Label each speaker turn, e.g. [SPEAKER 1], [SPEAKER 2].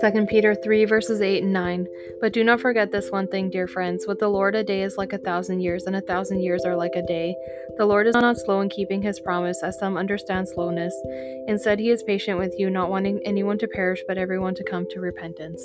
[SPEAKER 1] 2 Peter 3 verses 8 and 9. But do not forget this one thing, dear friends. With the Lord, a day is like a thousand years, and a thousand years are like a day. The Lord is not slow in keeping his promise, as some understand slowness. Instead, he is patient with you, not wanting anyone to perish, but everyone to come to repentance.